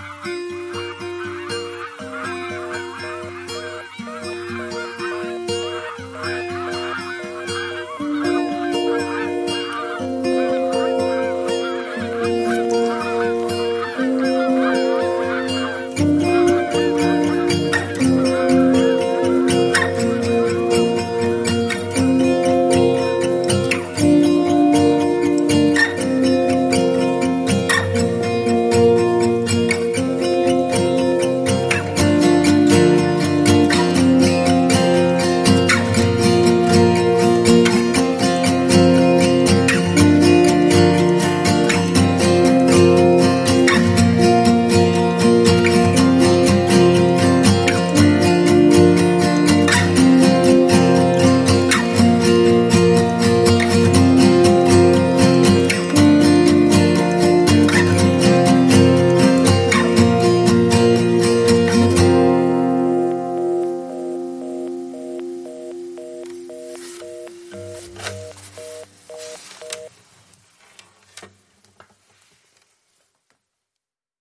Mm-hmm.